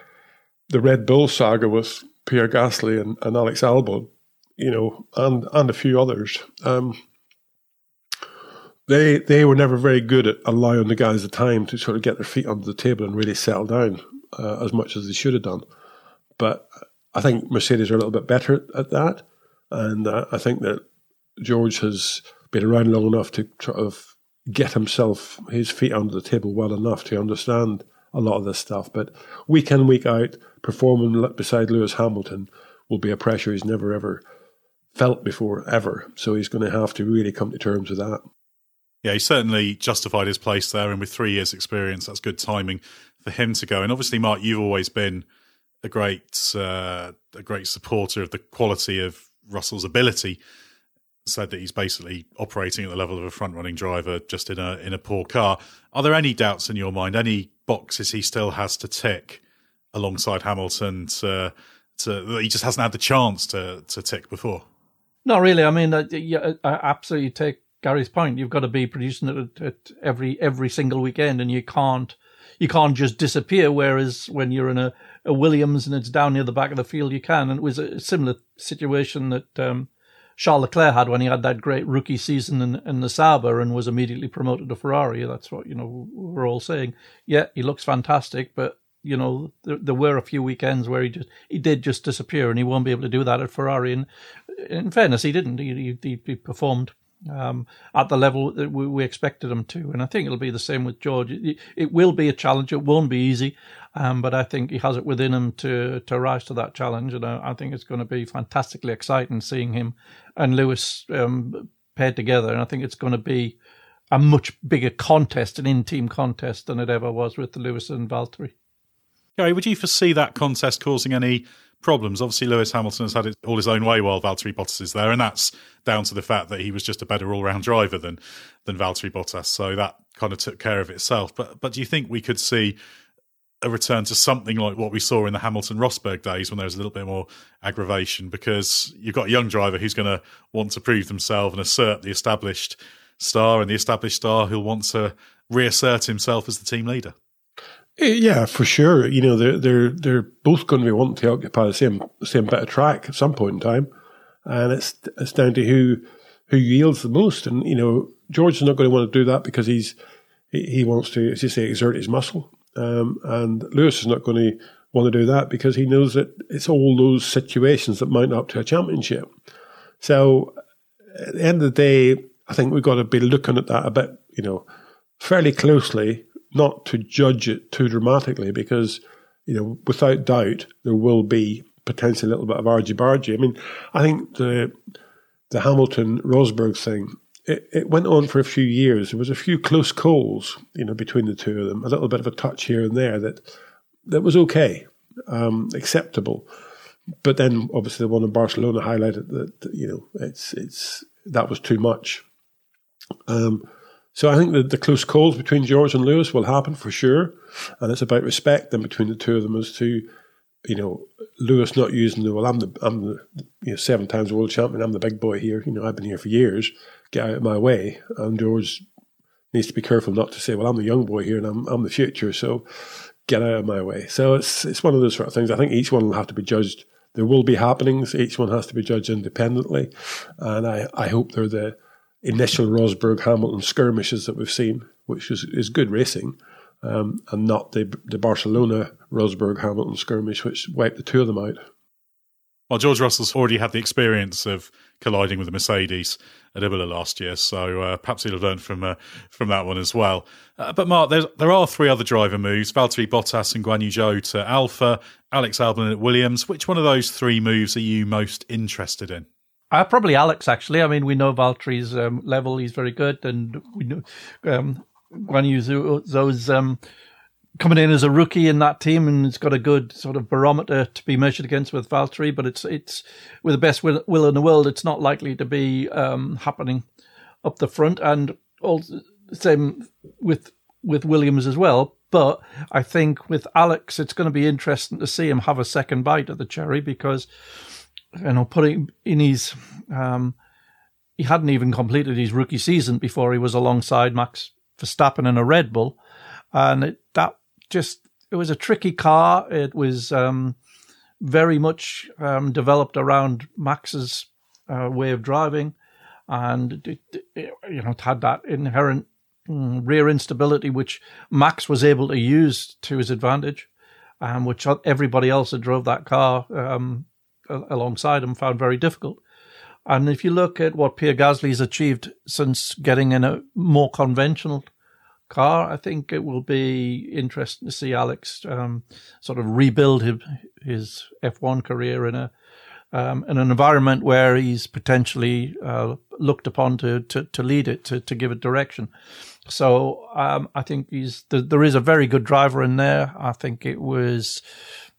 Speaker 2: the Red Bull saga with Pierre Gasly and, and Alex Albon, you know, and and a few others. Um, they they were never very good at allowing the guys the time to sort of get their feet under the table and really settle down uh, as much as they should have done. But I think Mercedes are a little bit better at that, and uh, I think that George has been around long enough to sort of get himself his feet under the table well enough to understand a lot of this stuff. But week in week out, performing beside Lewis Hamilton will be a pressure he's never ever felt before ever. So he's going to have to really come to terms with that.
Speaker 1: Yeah, he certainly justified his place there, and with three years' experience, that's good timing for him to go. And obviously, Mark, you've always been a great uh, a great supporter of the quality of Russell's ability. Said that he's basically operating at the level of a front running driver, just in a in a poor car. Are there any doubts in your mind? Any boxes he still has to tick alongside Hamilton to, to that he just hasn't had the chance to to tick before?
Speaker 3: Not really. I mean, uh, yeah, I absolutely take Gary's point. You've got to be producing it at, every every single weekend, and you can't you can't just disappear. Whereas when you're in a, a Williams and it's down near the back of the field, you can. And it was a similar situation that um, Charles Leclerc had when he had that great rookie season in, in the Sauber and was immediately promoted to Ferrari. That's what you know we're all saying. Yeah, he looks fantastic, but you know there, there were a few weekends where he just he did just disappear, and he won't be able to do that at Ferrari. And in fairness, he didn't. He, he, he performed um, at the level that we, we, expected him to. And I think it'll be the same with George. It, it will be a challenge. It won't be easy, um, but I think he has it within him to to rise to that challenge. And I, I think it's going to be fantastically exciting seeing him and Lewis um, paired together. And I think it's going to be a much bigger contest, an in-team contest, than it ever was with Lewis and Valtteri.
Speaker 1: Gary, would you foresee that contest causing any problems. Obviously, Lewis Hamilton has had it all his own way while Valtteri Bottas is there, and that's down to the fact that he was just a better all-round driver than than Valtteri Bottas. So that kind of took care of itself. But but do you think we could see a return to something like what we saw in the Hamilton Rosberg days when there was a little bit more aggravation? Because you've got a young driver who's going to want to prove themselves and assert the established star, and the established star who'll want to reassert himself as the team leader.
Speaker 2: Eh, yeah, for sure. You know, they're they're they're both going to be wanting to occupy the same same bit of track at some point in time, and it's it's down to who who yields the most. And you know, George is not going to want to do that because he's he, wants to, as you say, exert his muscle, um, and Lewis is not going to want to do that because he knows that it's all those situations that mount up to a championship. So at the end of the day, I think we've got to be looking at that a bit, you know, fairly closely not to judge it too dramatically because, you know, without doubt, there will be potentially a little bit of argy bargy. I mean, I think the the Hamilton Rosberg thing, it, it went on for a few years. There was a few close calls, you know, between the two of them, a little bit of a touch here and there that that was okay, um, acceptable. But then, obviously, the one in Barcelona highlighted that, you know it's it's that was too much. Um, so I think that the close calls between George and Lewis will happen for sure, and it's about respect then between the two of them as to, you know, Lewis not using the well, I'm the I'm the you know seven times world champion, I'm the big boy here. You know, I've been here for years. Get out of my way, and George needs to be careful not to say, well, I'm the young boy here and I'm I'm the future, so get out of my way. So it's it's one of those sort of things. I think each one will have to be judged. There will be happenings. Each one has to be judged independently, and I I hope they're the initial Rosberg Hamilton skirmishes that we've seen, which is, is good racing, um, and not the the Barcelona Rosberg Hamilton skirmish, which wiped the two of them out.
Speaker 1: Well, George Russell's already had the experience of colliding with a Mercedes at Imola last year, so uh, perhaps he'll have learned from uh, from that one as well. Uh, but Mark, there are three other driver moves: Valtteri Bottas and Guan Yu Zhou to Alfa, Alex Albon at Williams. Which one of those three moves are you most interested in?
Speaker 3: Uh, probably Alex, actually. I mean, we know Valtteri's um, level; he's very good, and we know um, Guan Yu Zhou's um, coming in as a rookie in that team, and it's got a good sort of barometer to be measured against with Valtteri. But it's it's with the best will, will in the world, it's not likely to be um, happening up the front, and also same with with Williams as well. But I think with Alex, it's going to be interesting to see him have a second bite at the cherry because you know, putting in his, um, he hadn't even completed his rookie season before he was alongside Max Verstappen in a Red Bull, and it, that just it was a tricky car. It was um, very much um, developed around Max's uh, way of driving, and it, it, you know it had that inherent mm, rear instability which Max was able to use to his advantage, and which everybody else that drove that car um, alongside him found very difficult. And if you look at what Pierre Gasly's achieved since getting in a more conventional car, I think it will be interesting to see Alex um, sort of rebuild his, his F1 career in a um, in an environment where he's potentially uh, looked upon to, to, to lead it, to, to give it direction. So um, I think he's there is a very good driver in there. I think it was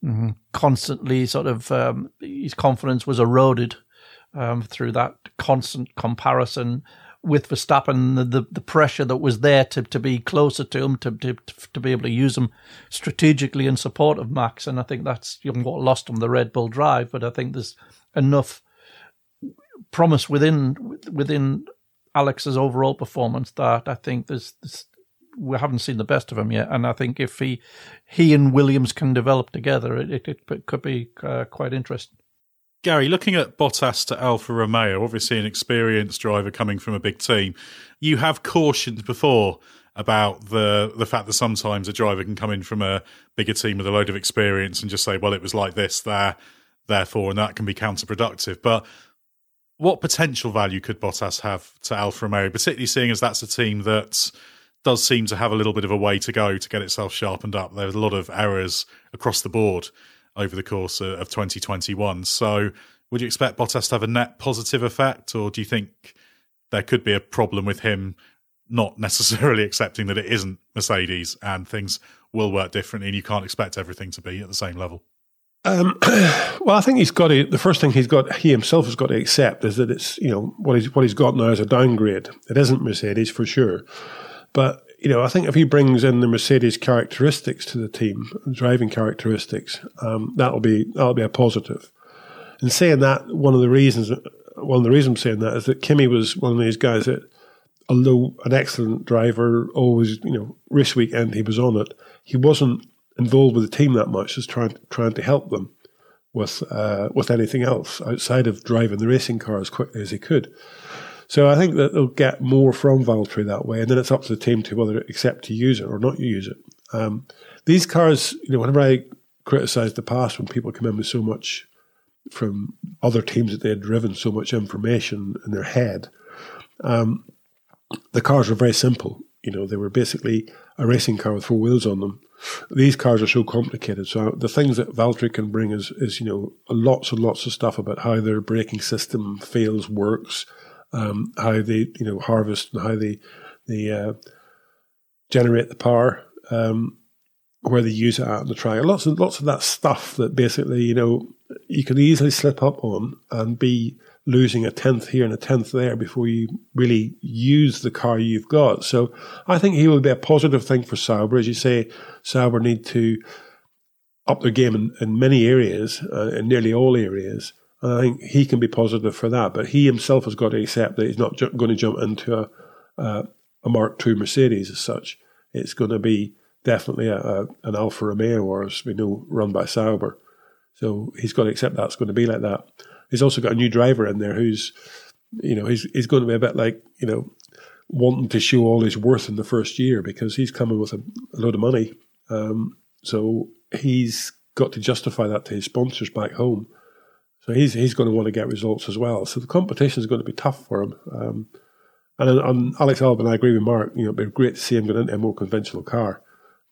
Speaker 3: mm, constantly sort of um, his confidence was eroded um, through that constant comparison with Verstappen, the, the, the pressure that was there to, to be closer to him, to, to to be able to use him strategically in support of Max, and I think that's what lost him the Red Bull drive. But I think there's enough promise within within Alex's overall performance that I think there's, there's we haven't seen the best of him yet, and I think if he he and Williams can develop together, it it, it could be uh, quite interesting.
Speaker 1: Gary, looking at Bottas to Alfa Romeo, obviously an experienced driver coming from a big team, you have cautioned before about the the fact that sometimes a driver can come in from a bigger team with a load of experience and just say, "Well, it was like this there, therefore," and that can be counterproductive. But what potential value could Bottas have to Alfa Romeo, particularly seeing as that's a team that does seem to have a little bit of a way to go to get itself sharpened up. There's a lot of errors across the board over the course of 2021. So, would you expect Bottas to have a net positive effect, or do you think there could be a problem with him not necessarily accepting that it isn't Mercedes and things will work differently, and you can't expect everything to be at the same level?
Speaker 2: Um, well, I think he's got to. The first thing he's got, he himself has got to accept is that it's you know what he's what he's got now is a downgrade. It isn't Mercedes for sure, but you know, I think if he brings in the Mercedes characteristics to the team, driving characteristics, um, that'll be that'll be a positive. And saying that, one of the reasons, one of the reasons I'm saying that is that Kimi was one of these guys that, although an excellent driver, always you know, race weekend he was on it, he wasn't involved with the team that much as trying trying to help them with uh, with anything else outside of driving the racing car as quickly as he could. So I think that they'll get more from Valtteri that way, and then it's up to the team to whether accept to use it or not use it. Um, these cars, you know, whenever I criticise the past when people come in with so much from other teams that they had driven so much information in their head, um, the cars were very simple. You know, they were basically a racing car with four wheels on them. These cars are so complicated. So the things that Valtteri can bring is, is you know, lots and lots of stuff about how their braking system fails, works, um, how they you know harvest and how they they uh, generate the power, um, where they use it at in the track. Lots of lots of that stuff that basically you know you can easily slip up on and be losing a tenth here and a tenth there before you really use the car you've got. So I think he will be a positive thing for Sauber. As you say, Sauber need to up their game in, in many areas, uh, in nearly all areas. I think he can be positive for that, but he himself has got to accept that he's not ju- going to jump into a, a, a Mark II Mercedes as such. It's going to be definitely a, a, an Alfa Romeo, or as we know, run by Sauber. So he's got to accept that's going to be like that. He's also got a new driver in there who's, you know, he's he's going to be a bit like you know, wanting to show all his worth in the first year because he's coming with a, a load of money. Um, so he's got to justify that to his sponsors back home. He's he's going to want to get results as well. So the competition is going to be tough for him. Um, and on Alex Albon, I agree with Mark. You know, it'd be great to see him get into a more conventional car.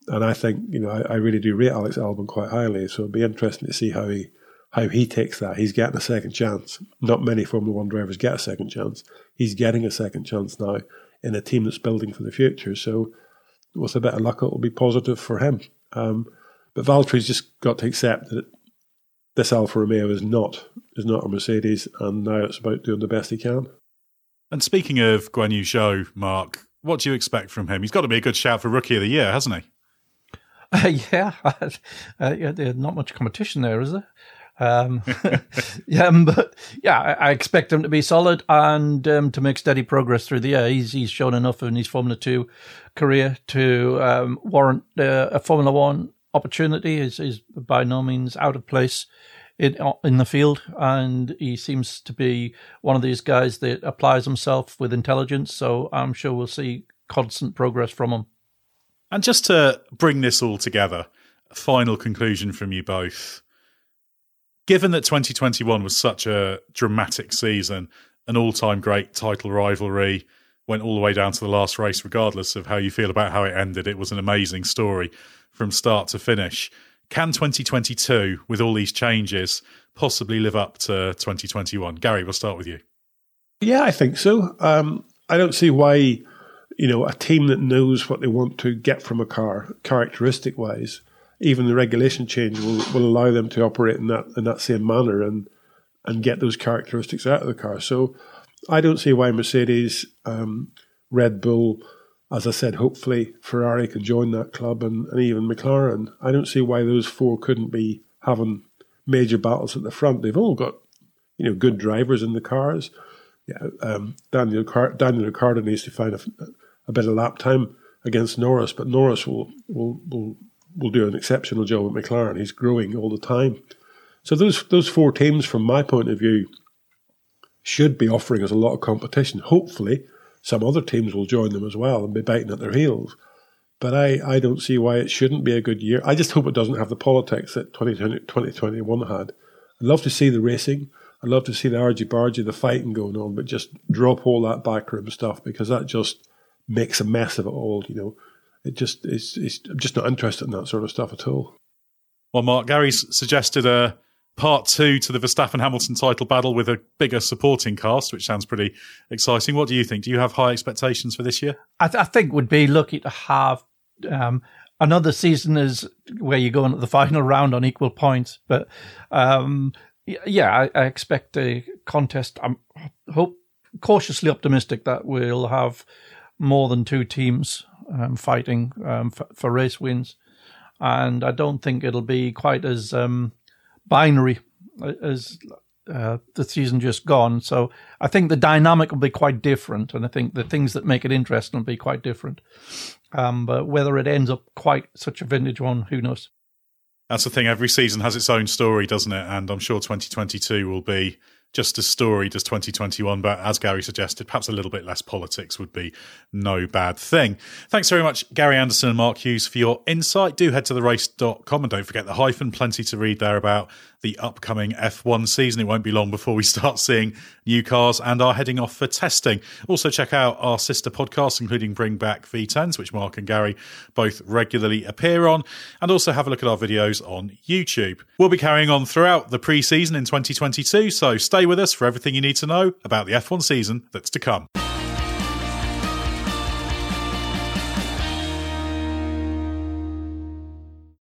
Speaker 2: And I think you know I, I really do rate Alex Albon quite highly. So it'd be interesting to see how he how he takes that. He's getting a second chance. Not many Formula One drivers get a second chance. He's getting a second chance now in a team that's building for the future. So with a bit of luck, it'll be positive for him. Um, but Valtteri's just got to accept that this Alfa Romeo is not is not a Mercedes, and now it's about doing the best he can.
Speaker 1: And speaking of Guan Yu Zhou, Mark, what do you expect from him? He's got to be a good shout for Rookie of the Year, hasn't he?
Speaker 3: Uh, yeah, uh, yeah, there's not much competition there, is there? Um, yeah, um, but yeah, I, I, expect him to be solid and um, to make steady progress through the year. He's he's shown enough in his Formula Two career to um, warrant uh, a Formula One opportunity. Is is by no means out of place in in the field, and he seems to be one of these guys that applies himself with intelligence. So I'm sure we'll see constant progress from him.
Speaker 1: And just to bring this all together, final conclusion from you both. Given that 2021 was such a dramatic season, an all time great title rivalry, went all the way down to the last race, regardless of how you feel about how it ended. It was an amazing story from start to finish. Can 2022, with all these changes, possibly live up to 2021? Gary, we'll start with you.
Speaker 2: Yeah, I think so. Um, I don't see why, you know, a team that knows what they want to get from a car, characteristic wise, even the regulation change will, will allow them to operate in that in that same manner and and get those characteristics out of the car. So I don't see why Mercedes, um, Red Bull, as I said, hopefully Ferrari can join that club and, and even McLaren. I don't see why those four couldn't be having major battles at the front. They've all got you know good drivers in the cars. Yeah, um, Daniel Car- Daniel Ricciardo needs to find a, a bit of lap time against Norris, but Norris will will will will do an exceptional job at McLaren. He's growing all the time. So those those four teams, from my point of view, should be offering us a lot of competition. Hopefully, some other teams will join them as well and be biting at their heels. But I, I don't see why it shouldn't be a good year. I just hope it doesn't have the politics that 2020, 2021 had. I'd love to see the racing. I'd love to see the argy bargy, the fighting going on, but just drop all that backroom stuff because that just makes a mess of it all, you know. It just it's, it's I'm just not interested in that sort of stuff at all.
Speaker 1: Well, Mark Gary's suggested a part two to the Verstappen Hamilton title battle with a bigger supporting cast, which sounds pretty exciting. What do you think? Do you have high expectations for this year?
Speaker 3: I, th- I think would be lucky to have um, another season is where you go into the final round on equal points. But um, yeah, I, I, expect a contest. I'm hope cautiously optimistic that we'll have more than two teams um, fighting um, for, for, race wins, and I don't think it'll be quite as um, binary as uh, the season just gone. So I think the dynamic will be quite different, and I think the things that make it interesting will be quite different. Um, but whether it ends up quite such a vintage one, who knows?
Speaker 1: That's the thing. Every season has its own story, doesn't it? And I'm sure 2022 will be just a story does 2021, but as Gary suggested, perhaps a little bit less politics would be no bad thing. Thanks very much, Gary Anderson and Mark Hughes, for your insight. Do head to the race.com and don't forget the hyphen, plenty to read there about the upcoming F1 season. It won't be long before we start seeing new cars and are heading off for testing. Also, check out our sister podcasts, including Bring Back V10s, which Mark and Gary both regularly appear on, and also have a look at our videos on YouTube. We'll be carrying on throughout the pre season in 2022, so stay with us for everything you need to know about the F1 season that's to come.